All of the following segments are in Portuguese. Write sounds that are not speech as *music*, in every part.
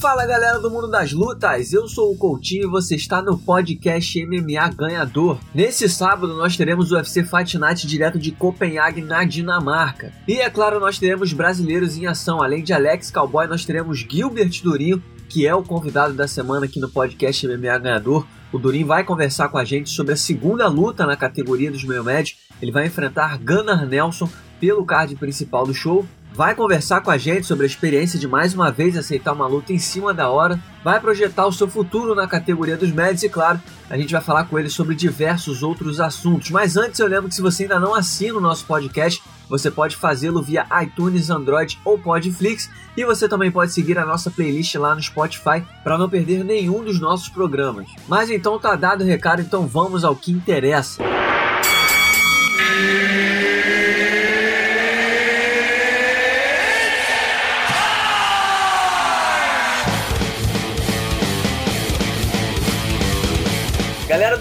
Fala galera do mundo das lutas, eu sou o Coutinho e você está no podcast MMA Ganhador. Nesse sábado nós teremos o UFC Fight Night direto de Copenhague, na Dinamarca. E é claro, nós teremos brasileiros em ação, além de Alex Cowboy, nós teremos Gilbert Durinho, que é o convidado da semana aqui no podcast MMA Ganhador. O Durin vai conversar com a gente sobre a segunda luta na categoria dos meio médio. Ele vai enfrentar Gunnar Nelson pelo card principal do show vai conversar com a gente sobre a experiência de mais uma vez aceitar uma luta em cima da hora, vai projetar o seu futuro na categoria dos médios e, claro, a gente vai falar com ele sobre diversos outros assuntos. Mas antes, eu lembro que se você ainda não assina o nosso podcast, você pode fazê-lo via iTunes, Android ou Podflix e você também pode seguir a nossa playlist lá no Spotify para não perder nenhum dos nossos programas. Mas então tá dado o recado, então vamos ao que interessa. Galera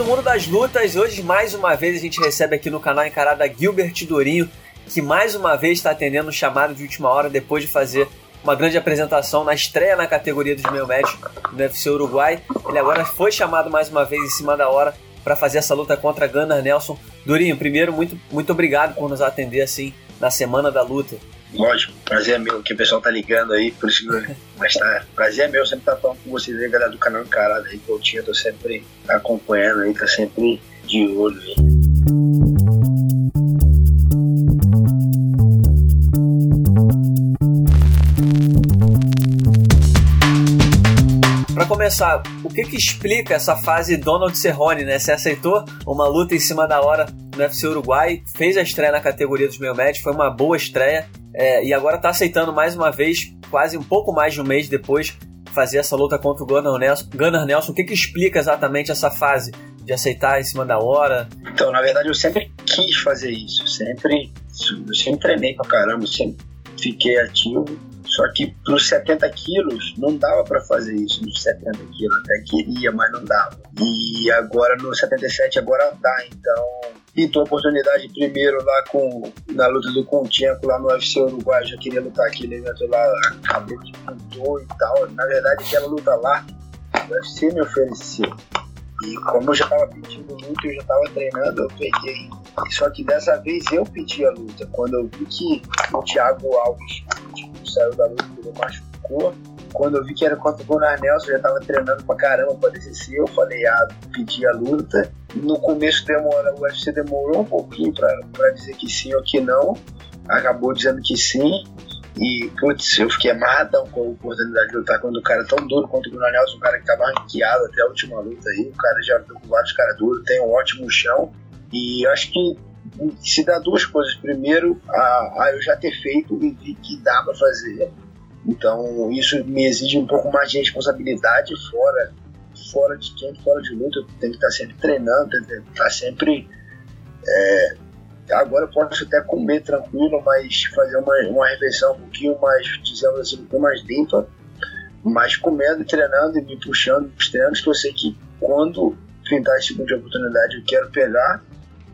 mundo das lutas, hoje mais uma vez a gente recebe aqui no canal Encarada Gilbert Dorinho, que mais uma vez está atendendo o chamado de última hora depois de fazer uma grande apresentação na estreia na categoria dos meio médios no UFC Uruguai. Ele agora foi chamado mais uma vez em cima da hora para fazer essa luta contra Gunnar Nelson. Durinho, primeiro, muito, muito obrigado por nos atender assim na semana da luta. Lógico, prazer é meu, que o pessoal tá ligando aí, por isso que *laughs* mas tá, prazer é meu sempre estar tá falando com vocês aí, galera do canal Encarada aí, Coutinho, tô sempre acompanhando aí, tá sempre de olho aí. Começar, o que que explica essa fase Donald Cerrone, né? Você aceitou uma luta em cima da hora no UFC Uruguai, fez a estreia na categoria dos meio médios, foi uma boa estreia, é, e agora está aceitando mais uma vez, quase um pouco mais de um mês depois, fazer essa luta contra o Gunnar Nelson. Gunnar Nelson, o que, que explica exatamente essa fase de aceitar em cima da hora? Então, na verdade, eu sempre quis fazer isso, sempre, eu sempre treinei pra caramba, sempre fiquei ativo só que para os 70 quilos não dava para fazer isso nos 70 quilos. Até queria, mas não dava. E agora no 77 agora dá. Então pintou a oportunidade primeiro lá com na luta do Continco lá no UFC Uruguai. Já queria lutar aquele evento lá, acabou de pintou e tal. Na verdade aquela luta lá, o UFC me ofereceu. E como eu já estava pedindo luta, eu já estava treinando, eu peguei. Só que dessa vez eu pedi a luta. Quando eu vi que o Thiago Alves saiu da luta ele machucou. Quando eu vi que era contra o Gunnar Nelson, eu já tava treinando pra caramba pra descer. Eu falei, ah, pedi a luta. No começo demora, o UFC demorou um pouquinho pra, pra dizer que sim ou que não. Acabou dizendo que sim. E, putz, eu fiquei amarradão com a oportunidade de lutar quando o cara tão duro contra o Gunnar Nelson, um cara que tava ranqueado até a última luta aí. O cara já lutou com vários caras duros, tem um ótimo chão. E eu acho que se dá duas coisas. Primeiro, a, a eu já ter feito e vi que dá para fazer. Então, isso me exige um pouco mais de responsabilidade fora fora de tempo, fora de luta. Tem que estar sempre treinando, tem que estar sempre. É, agora eu posso até comer tranquilo, mas fazer uma, uma refeição um pouquinho mais, dizendo assim, um pouquinho mais limpa, mas comendo, treinando e me puxando os treinos que eu sei que quando pintar esse tipo de oportunidade eu quero pegar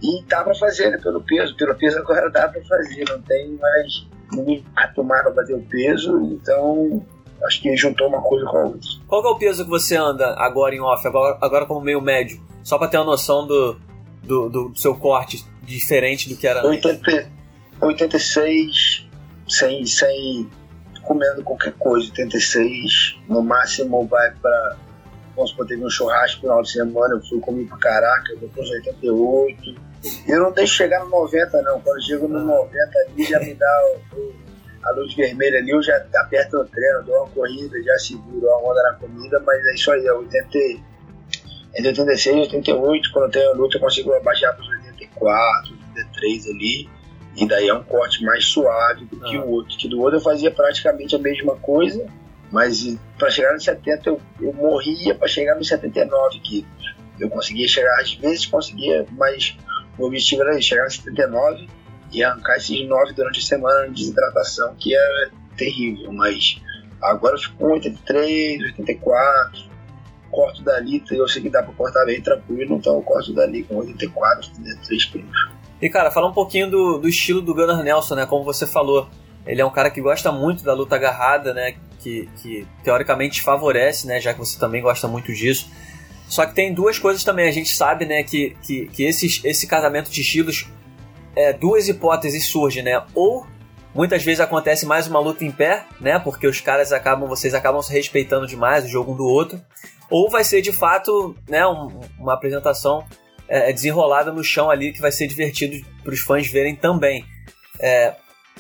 e dá pra fazer, né? Pelo peso. Pelo peso agora dá pra fazer. Não tem mais ninguém a tomar pra bater o peso. Então, acho que juntou uma coisa com a outra. Qual é o peso que você anda agora em off, agora, agora como meio médio? Só pra ter uma noção do, do, do seu corte diferente do que era 80, 86, sem, sem comendo qualquer coisa. 86, no máximo vai pra vamos supor, teve um churrasco no final de semana, eu fui comer pra caraca, depois 88, eu não deixo chegar no 90, não. Quando chego no 90 ali, já me dá o, o, a luz vermelha ali, eu já aperto o treino, dou uma corrida, já seguro a onda na comida, mas é isso aí, é 80, entre 86 e 88, quando eu tenho a luta, eu consigo abaixar para os 84, 83 ali. E daí é um corte mais suave do que o outro. Que do outro eu fazia praticamente a mesma coisa, mas para chegar nos 70 eu, eu morria para chegar nos 79 quilos. Eu conseguia chegar, às vezes conseguia, mas o objetivo era chegar a 79 e arrancar esses 9 durante a semana de desidratação, que era terrível, mas agora eu fico com 83, 84, corto dali, eu sei que dá para cortar bem tranquilo, então eu corto dali com 84, 83 quilos. E cara, fala um pouquinho do, do estilo do Gunnar Nelson, né? Como você falou, ele é um cara que gosta muito da luta agarrada, né? que, que teoricamente favorece, né? Já que você também gosta muito disso. Só que tem duas coisas também. A gente sabe, né, que, que, que esses, esse casamento de estilos, é, duas hipóteses surgem, né? Ou muitas vezes acontece mais uma luta em pé, né? Porque os caras acabam, vocês acabam se respeitando demais o jogo um do outro. Ou vai ser de fato, né, um, uma apresentação é, desenrolada no chão ali que vai ser divertido para os fãs verem também. É,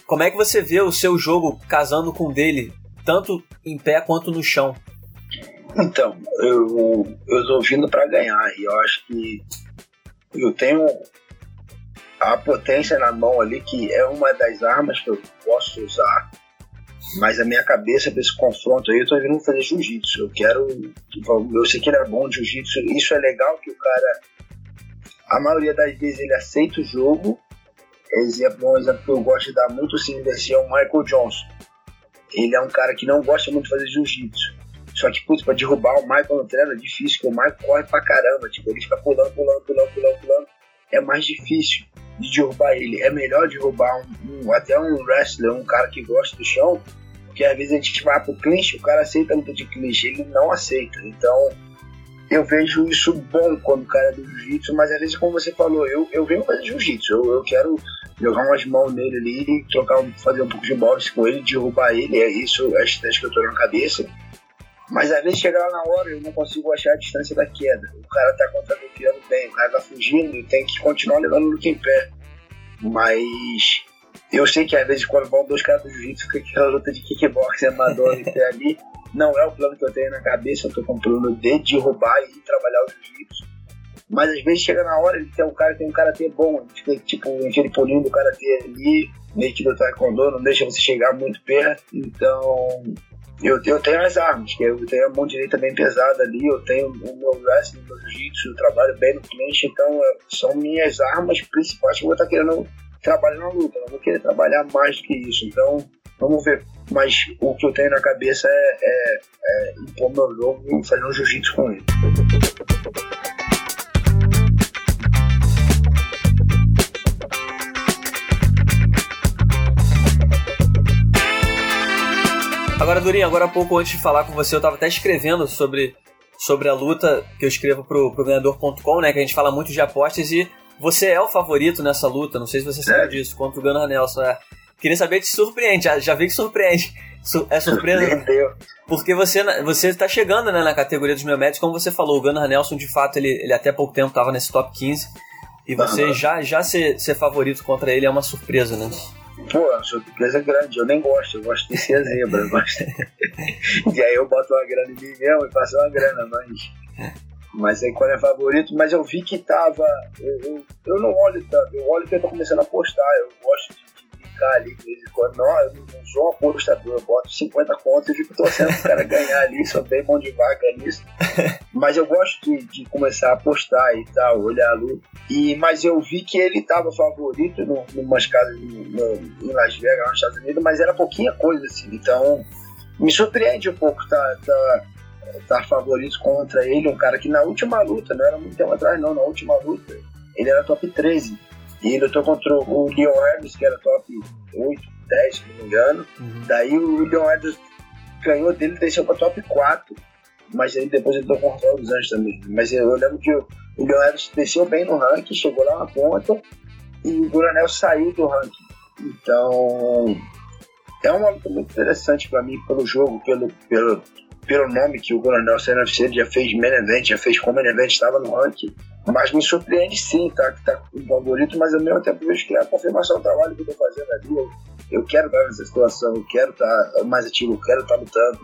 como é que você vê o seu jogo casando com o dele, tanto em pé quanto no chão? Então, eu, eu estou vindo para ganhar e eu acho que eu tenho a potência na mão ali, que é uma das armas que eu posso usar, mas a minha cabeça para esse confronto aí, eu tô vindo fazer jiu-jitsu. Eu quero. Eu sei que ele é bom de jiu-jitsu. Isso é legal que o cara. A maioria das vezes ele aceita o jogo. Exemplo, um exemplo que eu gosto de dar muito sim desse é o Michael Johnson. Ele é um cara que não gosta muito de fazer jiu-jitsu. Só que, putz, pra derrubar o Michael no treino é difícil, porque o Michael corre pra caramba. Tipo, ele fica pulando, pulando, pulando, pulando, pulando. É mais difícil de derrubar ele. É melhor derrubar um, um, até um wrestler, um cara que gosta do chão, porque às vezes a gente vai pro clinch, o cara aceita a luta de clinch, ele não aceita. Então, eu vejo isso bom quando o cara é do jiu-jitsu, mas às vezes, como você falou, eu, eu venho fazer jiu-jitsu, eu, eu quero jogar umas mãos nele ali, trocar, fazer um pouco de boxe com ele, derrubar ele, é isso, é a estratégia que eu tô na cabeça. Mas às vezes chegar lá na hora eu não consigo achar a distância da queda. O cara tá contra-golpeando bem, o cara tá fugindo e tem que continuar levando o luta em pé. Mas eu sei que às vezes quando vão dois caras do jiu-jitsu, fica aquela luta de kickboxing amador *laughs* em pé ali. Não é o plano que eu tenho na cabeça, eu tô com o plano de derrubar e trabalhar o jiu-jitsu. Mas às vezes chega na hora, ele tem um cara tem um karatê bom, fica tipo aquele pulinho do karatê ali, meio que do taekwondo, não deixa você chegar muito perto. Então eu, eu tenho as armas, que eu tenho a mão direita bem pesada ali, eu tenho o meu wrestling, meu jiu-jitsu, eu trabalho bem no cliente, então é, são minhas armas principais que eu vou estar querendo trabalhar na luta, eu vou querer trabalhar mais do que isso, então vamos ver. Mas o que eu tenho na cabeça é, é, é impor meu jogo e fazer um jiu-jitsu com ele. Agora, Durinho, agora há pouco antes de falar com você, eu estava até escrevendo sobre, sobre a luta que eu escrevo pro, pro ganhador.com, né? Que a gente fala muito de apostas e você é o favorito nessa luta, não sei se você sabe é. disso, contra o Gunnar Nelson. É. Queria saber se surpreende, já, já vi que surpreende. É surpresa? Porque você, você está chegando né, na categoria dos meio médios, como você falou, o Gunnar Nelson, de fato, ele, ele até pouco tempo estava nesse top 15. E você já, já ser, ser favorito contra ele é uma surpresa, né? Pô, a surpresa é grande, eu nem gosto, eu gosto de ser zebra. Eu gosto... *laughs* e aí eu boto uma grana em mim mesmo e faço uma grana, mas. Mas aí quando é favorito, mas eu vi que tava. Eu, eu, eu não olho tanto, eu olho que eu tô começando a apostar, eu gosto de ficar ali de vez em quando. Não, eu não sou um apostador, eu boto 50 contas e fico torcendo o cara ganhar ali, sou bem bom de vaga nisso. *laughs* Mas eu gosto de, de, começar a apostar e tal, olhar a luta. E, mas eu vi que ele estava favorito em umas casas no, em Las Vegas, nos Estados Unidos, mas era pouquinha coisa assim. Então me surpreende um pouco tá, tá, tá favorito contra ele, um cara que na última luta, não era muito tempo atrás, não, na última luta, ele era top 13. E lutou contra o Leon Edwards, que era top 8, 10, se não me engano. Uhum. Daí o Leon Edwards ganhou dele e desceu para top 4. Mas aí depois ele lutou contra os Anjos também. Mas eu, eu lembro que o, o Leon Edwards desceu bem no ranking, chegou lá na ponta. E o Guranel saiu do ranking. Então, é uma luta muito interessante para mim pelo jogo, pelo, pelo, pelo nome que o Coronel CNFC já fez main event, já fez como main event, estava no ranking. Mas me surpreende sim, tá? Que tá com o favorito, mas ao mesmo tempo vejo que é a confirmação do trabalho que eu tô fazendo ali. Eu, quero estar nessa situação, eu quero estar mais ativo, eu quero estar lutando.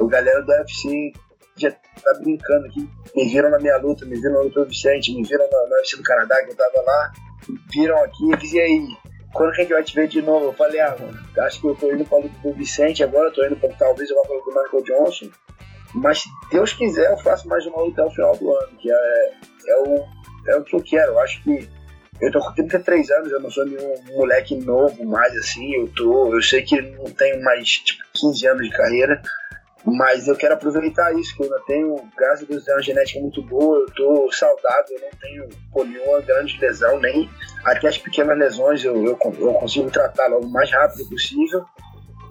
O galera do UFC já tá brincando aqui. Me viram na minha luta, me viram na luta do Vicente, me viram na, UFC do Canadá, que eu tava lá. Viram aqui e aí, quando que a gente vai te ver de novo? Eu falei, ah, mano, acho que eu tô indo pra luta do Vicente agora, tô indo pra talvez eu vá pra luta do Michael Johnson. Mas se Deus quiser, eu faço mais uma luta até final do ano, que é, é, o, é o que eu quero. Eu acho que eu tô com 33 anos, eu não sou nenhum moleque novo mais assim, eu tô. Eu sei que não tenho mais tipo 15 anos de carreira, mas eu quero aproveitar isso, que eu ainda tenho, graças a Deus, uma genética muito boa, eu tô saudável, eu não tenho pô, nenhuma grande lesão, nem até as pequenas lesões eu, eu, eu consigo tratar logo o mais rápido possível.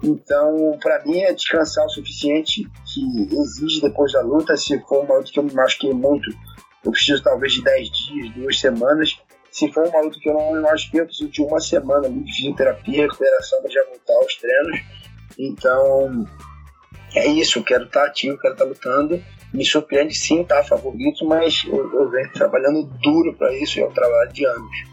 Então, para mim, é descansar o suficiente que exige depois da luta. Se for uma luta que eu me machuquei muito, eu preciso talvez de 10 dias, duas semanas. Se for uma luta que eu não me machuquei, eu preciso de uma semana de fisioterapia, recuperação para já voltar aos treinos. Então, é isso. Eu quero estar ativo, quero estar lutando. Me surpreende sim estar favorito, mas eu, eu venho trabalhando duro para isso e é um trabalho de anos.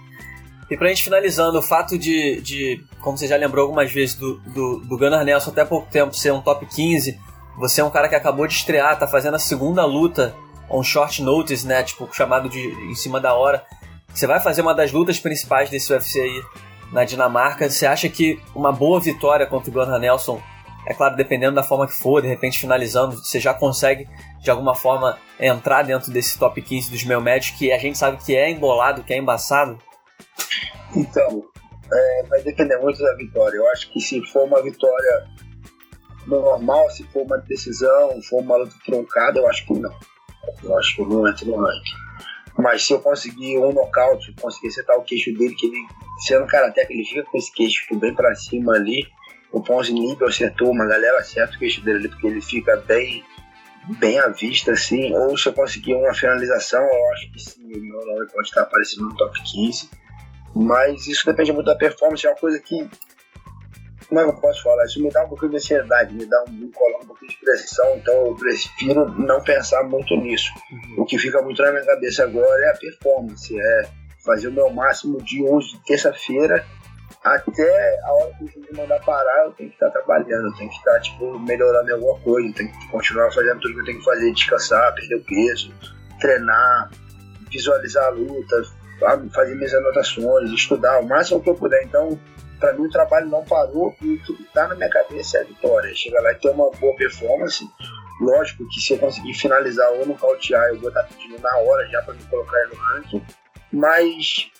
E pra gente finalizando, o fato de, de como você já lembrou algumas vezes, do, do, do Gunnar Nelson até pouco tempo ser um top 15, você é um cara que acabou de estrear, tá fazendo a segunda luta on short notice, né? Tipo, chamado de em cima da hora. Você vai fazer uma das lutas principais desse UFC aí na Dinamarca. Você acha que uma boa vitória contra o Gunnar Nelson, é claro, dependendo da forma que for, de repente finalizando, você já consegue de alguma forma entrar dentro desse top 15 dos meio médios, que a gente sabe que é embolado, que é embaçado? Então, é, vai depender muito da vitória. Eu acho que se for uma vitória normal, se for uma decisão, for uma luta truncada, eu acho que não. Eu acho que não entra no ranking. Mas se eu conseguir um nocaute, conseguir acertar o queixo dele, que ele, sendo karateca, ele fica com esse queixo bem pra cima ali, o Ponzi Nível acertou, uma galera acerta o queixo dele ali, porque ele fica bem bem à vista, assim, ou se eu conseguir uma finalização, eu acho que sim, o meu nome pode estar aparecendo no top 15. Mas isso depende muito da performance, é uma coisa que. Como é que eu posso falar? Isso me dá um pouquinho de ansiedade, me dá um, me coloca um pouquinho de pressão, então eu prefiro não pensar muito nisso. Uhum. O que fica muito na minha cabeça agora é a performance, é fazer o meu máximo de hoje, de terça-feira, até a hora que o juiz mandar parar, eu tenho que estar trabalhando, eu tenho que estar tipo, melhorando alguma coisa, eu tenho que continuar fazendo tudo que eu tenho que fazer, descansar, perder o peso, treinar, visualizar a luta, fazer minhas anotações, estudar o máximo que eu puder. Então, para mim, o trabalho não parou e que está na minha cabeça é a vitória. Chegar lá e ter uma boa performance. Lógico que se eu conseguir finalizar ou nocautear, eu vou estar tá pedindo na hora já para me colocar no ranking. Mas.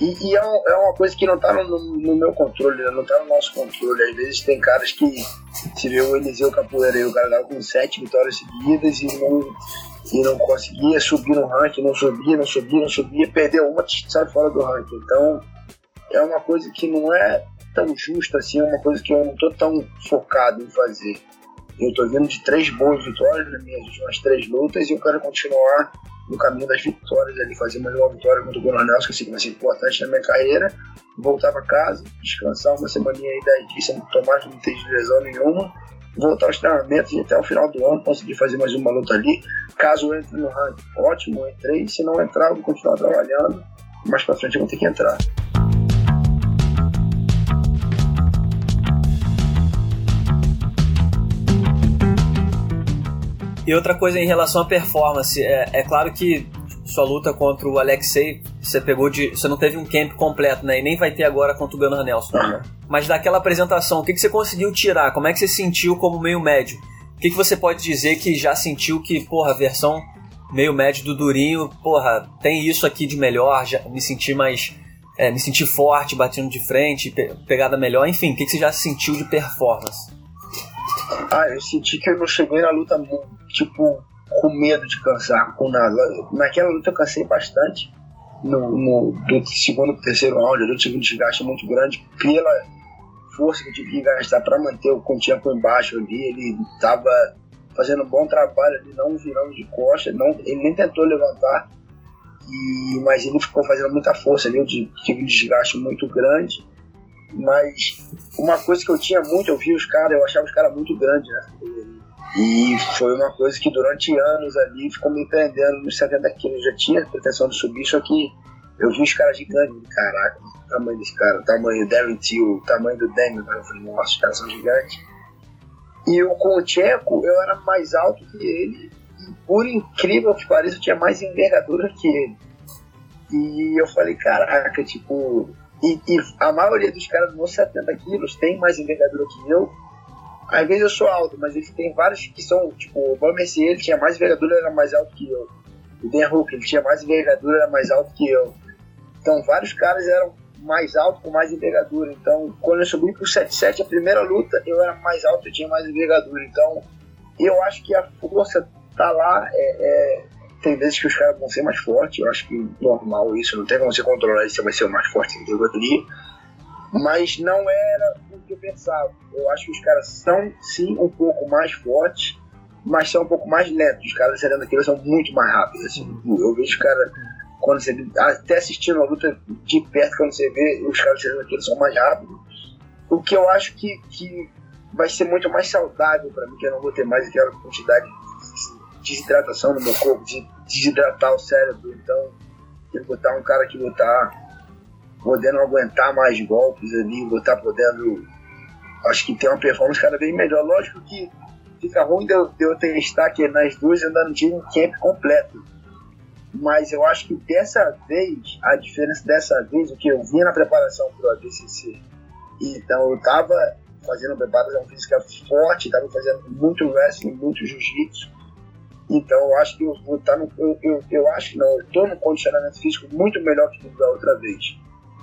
E, e é, é, uma coisa que não está no, no, meu controle, né? não está no nosso controle. Às vezes tem caras que se vê o Eliseu Capoeira e o cara com sete vitórias seguidas e não e não conseguia subir no ranking, não subia, não subia, não subia, perdeu uma, sai fora do ranking. Então é uma coisa que não é tão justa assim, é uma coisa que eu não estou tão focado em fazer. Eu estou vindo de três boas vitórias nas minhas últimas três lutas e eu quero continuar no caminho das vitórias ali, fazer mais uma vitória contra o Gunnar Nelson, que eu sei que vai ser importante na minha carreira, voltar para casa, descansar uma semaninha aí, dias, sem tomar, não ter lesão nenhuma, voltar aos treinamentos e até o final do ano conseguir fazer mais uma luta ali. Caso eu entre no ranking, ótimo, entrei. Se não entrar, eu vou continuar trabalhando. Mais pra frente eu vou ter que entrar. E outra coisa em relação à performance, é, é claro que sua luta contra o Alexei, você pegou de. Você não teve um camp completo, né? E nem vai ter agora contra o Gunnar Nelson. Né? Mas daquela apresentação, o que, que você conseguiu tirar? Como é que você sentiu como meio médio? O que, que você pode dizer que já sentiu que, porra, a versão meio médio do Durinho, porra, tem isso aqui de melhor, já me senti mais. É, me senti forte, batendo de frente, pe pegada melhor, enfim, o que, que você já sentiu de performance? Ah, eu senti que eu não cheguei na luta, tipo, com medo de cansar, com nada. Naquela luta eu cansei bastante. No, no do segundo terceiro round, eu tive um desgaste muito grande pela força que eu tive que gastar para manter o tempo embaixo ali. Ele estava fazendo um bom trabalho ali, não virando de costa, não, ele nem tentou levantar, e, mas ele ficou fazendo muita força ali. Eu tive um desgaste muito grande. Mas uma coisa que eu tinha muito, eu vi os caras, eu achava os caras muito grandes, né? E foi uma coisa que durante anos ali ficou me prendendo nos 70 quilos. Já tinha pretensão de subir, só que eu vi os caras gigantes. Caraca, o tamanho desse cara, o tamanho do Darren Till, o tamanho do Demi. Eu falei, nossa, os caras são gigantes. E eu, com o Tcheco, eu era mais alto que ele. E por incrível que pareça, eu tinha mais envergadura que ele. E eu falei, caraca, tipo. E, e a maioria dos caras nos 70 quilos tem mais envergadura que eu às vezes eu sou alto, mas ele tem vários que são, tipo, o Mercier, ele tinha mais envergadura, era mais alto que eu. O Dan Hook, ele tinha mais envergadura, era mais alto que eu. Então, vários caras eram mais altos com mais envergadura. Então, quando eu subi pro 7-7, a primeira luta, eu era mais alto, eu tinha mais envergadura. Então, eu acho que a força tá lá. É, é, tem vezes que os caras vão ser mais fortes, eu acho que normal isso, não tem como você controlar se vai ser o mais forte que eu ali mas não era o que eu pensava. Eu acho que os caras são, sim, um pouco mais fortes, mas são um pouco mais lentos. Os caras serendo aqueles são muito mais rápidos. Assim. Eu vejo os caras, quando você até assistindo a luta de perto, quando você vê os caras serendo aqueles são mais rápidos. O que eu acho que, que vai ser muito mais saudável para mim, que eu não vou ter mais aquela quantidade de desidratação no meu corpo, de desidratar o cérebro. Então, eu botar um cara que lutar podendo aguentar mais golpes ali, botar podendo. Acho que tem uma performance cada vez melhor. Lógico que fica ruim de eu, de eu testar aqui nas duas e não tive um camp completo. Mas eu acho que dessa vez, a diferença dessa vez, o que eu vi na preparação para o ADCC, então eu tava fazendo preparação física forte, tava fazendo muito wrestling, muito jiu-jitsu. Então eu acho que eu vou estar tá no. Eu, eu, eu acho não, eu tô no condicionamento físico muito melhor que da outra vez.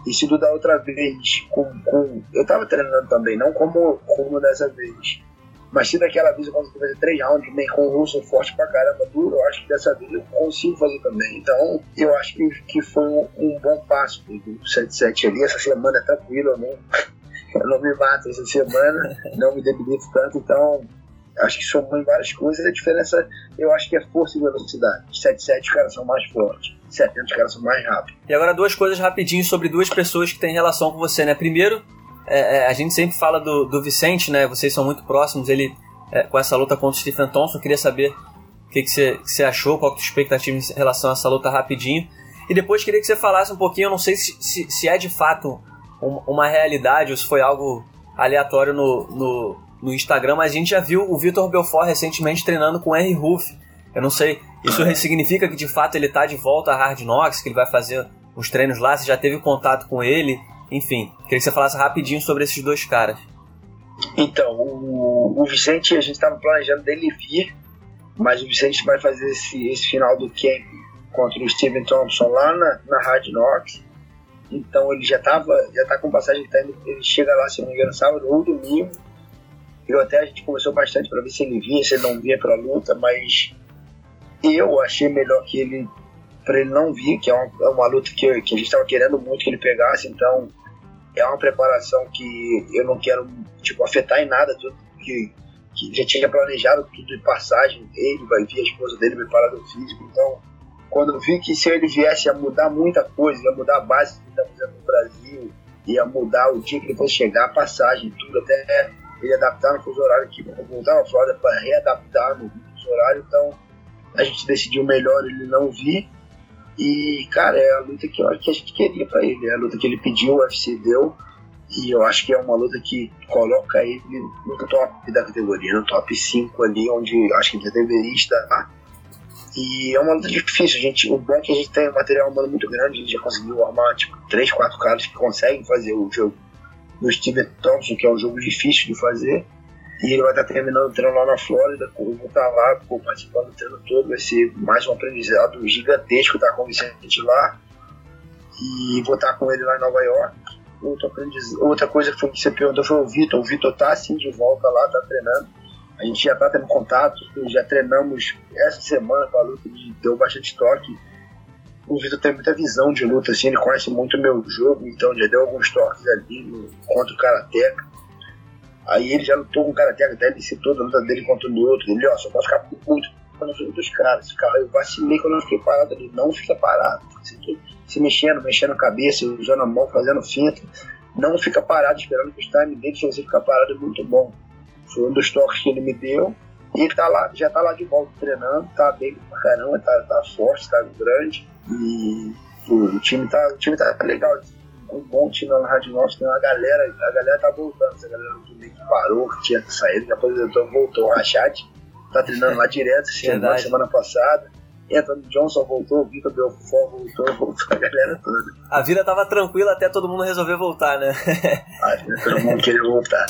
E se da outra vez, com, com, eu tava treinando também, não como, como dessa vez. Mas se daquela vez eu consegui fazer três rounds bem com o russo forte pra caramba, duro, eu acho que dessa vez eu consigo fazer também. Então, eu acho que, que foi um, um bom passo do 7-7 ali. Essa semana é tranquilo, eu não, *laughs* eu não me mato essa semana, não me debilito tanto, então acho que somou em várias coisas. A diferença, eu acho que é força e velocidade. 7-7 os caras são mais fortes, 70 os caras são mais rápidos. E agora duas coisas rapidinho sobre duas pessoas que têm relação com você, né? Primeiro, é, é, a gente sempre fala do, do Vicente, né? Vocês são muito próximos, ele é, com essa luta contra o Stephen Thompson. Queria saber o que, você, achou, qual é a expectativa em relação a essa luta rapidinho. E depois queria que você falasse um pouquinho, eu não sei se, se, se é de fato uma realidade ou se foi algo aleatório no, no, no Instagram, mas a gente já viu o Vitor Belfort recentemente treinando com o Henry Ruff. Eu não sei, isso significa que de fato ele está de volta a Hard Knocks, que ele vai fazer os treinos lá, você já teve contato com ele, enfim. Queria que você falasse rapidinho sobre esses dois caras. Então, o, o Vicente, a gente estava planejando dele vir, mas o Vicente vai fazer esse, esse final do camp contra o Steven Thompson lá na, na Hard Knocks. Então ele já tava, já tá com passagem, tá ele chega lá, se não me engano, sábado ou domingo. Eu até a gente conversou bastante para ver se ele vinha, se ele não vinha pra luta, mas eu achei melhor que ele para ele não vir, que é uma, é uma luta que, que a gente estava querendo muito que ele pegasse, então é uma preparação que eu não quero tipo afetar em nada tudo que, que já tinha planejado tudo de passagem ele vai vir a esposa dele preparador físico então quando eu vi que se ele viesse a mudar muita coisa, ia mudar a base que está fazendo no Brasil, ia mudar o dia que ele fosse chegar, a passagem, tudo, até ele adaptar no fuso horário aqui, voltar na Flórida para readaptar no fuso horário, então a gente decidiu melhor ele não vir. E, cara, é a luta que eu acho que a gente queria para ele, é a luta que ele pediu, o UFC deu, e eu acho que é uma luta que coloca ele no top da categoria, no top 5 ali, onde acho que ele deveria estar e é uma luta difícil, gente. O bom é que a gente tem material humano muito grande, a gente já conseguiu armar tipo, 3, 4 caras que conseguem fazer o jogo do Steven Thompson, que é um jogo difícil de fazer. E ele vai estar terminando o treino lá na Flórida. Eu vou estar lá pô, participando do treino todo. Vai ser mais um aprendizado gigantesco estar com o Vicente lá. E vou estar com ele lá em Nova York. Outra, outra coisa que, foi, que você perguntou foi o Vitor. O Vitor tá assim de volta lá, tá treinando a gente já está tendo contato, já treinamos essa semana com a luta, de, deu bastante toque. O Vitor tem muita visão de luta, assim, ele conhece muito o meu jogo, então já deu alguns toques ali contra o Karateka. Aí ele já lutou com o Karateka, até ele citou a luta dele contra o outro. Ele, ó, só pode ficar muito quando fui dos caras. Eu vacilei quando eu fiquei parado ali, não fica parado. Se mexendo, mexendo a cabeça, usando a mão, fazendo finta. Não fica parado esperando que os time dele, se você ficar parado, é muito bom. Foi um dos toques que ele me deu. E ele tá lá, já tá lá de volta treinando, tá bem pra caramba, tá, tá forte, tá grande. E o time tá, o time tá legal. Um bom time lá na Rádio Norte, tem uma galera, a galera tá voltando, essa galera do meio que parou, que tinha saído, que aposentou, voltou. O Rachat tá treinando lá direto, semana, semana passada. Anthony Johnson voltou, o Vitor Belfort voltou, *laughs* voltou a galera toda. A vida tava tranquila até todo mundo resolver voltar, né? *laughs* ah, todo mundo queria voltar.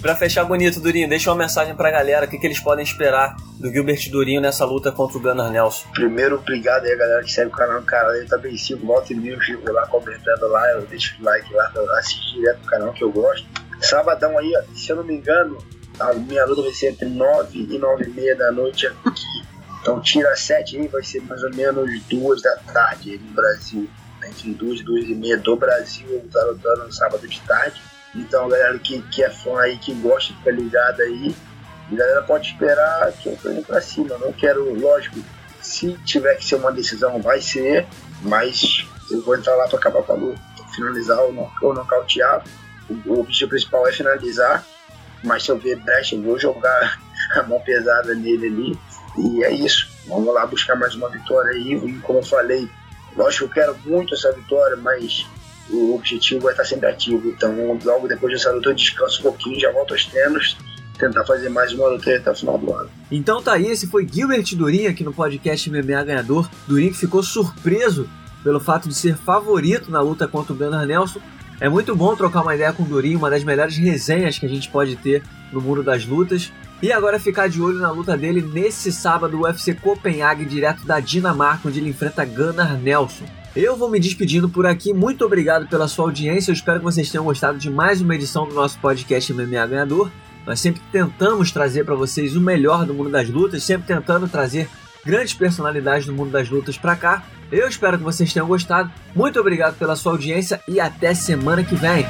Pra fechar bonito, Durinho, deixa uma mensagem pra galera, o que, que eles podem esperar do Gilbert Durinho nessa luta contra o Gunnar Nelson. Primeiro, obrigado aí galera que segue o canal, cara, ele tá bem cinco, volta e meia, eu fico lá comentando lá, eu deixo o like lá, eu assisto direto no canal que eu gosto. Sabadão aí, se eu não me engano, a minha luta vai ser entre 9 e 9 e meia da noite aqui. Então tira sete aí, vai ser mais ou menos duas da tarde aí no Brasil. Entre duas e duas e meia do Brasil, eu vou estar lutando no sábado de tarde. Então, galera que, que é fã aí, que gosta, fica ligado aí. A galera pode esperar que eu tô indo pra cima. Não quero, lógico, se tiver que ser uma decisão, vai ser, mas eu vou entrar lá para acabar com a luta, finalizar ou, ou nocautear. O, o objetivo principal é finalizar, mas se eu ver brecha, eu vou jogar *laughs* a mão pesada nele ali. E é isso. Vamos lá buscar mais uma vitória aí. E como eu falei, lógico que eu quero muito essa vitória, mas o objetivo é estar sempre ativo. Então, logo depois dessa luta, eu descanso um pouquinho, já volto aos treinos tentar fazer mais uma luta até o final do ano. Então tá aí, esse foi Gilbert Durin aqui no podcast MMA Ganhador. Durin que ficou surpreso pelo fato de ser favorito na luta contra o Gunnar Nelson. É muito bom trocar uma ideia com o Durin, uma das melhores resenhas que a gente pode ter no mundo das lutas. E agora ficar de olho na luta dele nesse sábado, UFC Copenhague, direto da Dinamarca, onde ele enfrenta Gunnar Nelson. Eu vou me despedindo por aqui. Muito obrigado pela sua audiência. Eu espero que vocês tenham gostado de mais uma edição do nosso podcast MMA Ganhador. Nós sempre tentamos trazer para vocês o melhor do mundo das lutas, sempre tentando trazer grandes personalidades do mundo das lutas para cá. Eu espero que vocês tenham gostado. Muito obrigado pela sua audiência e até semana que vem.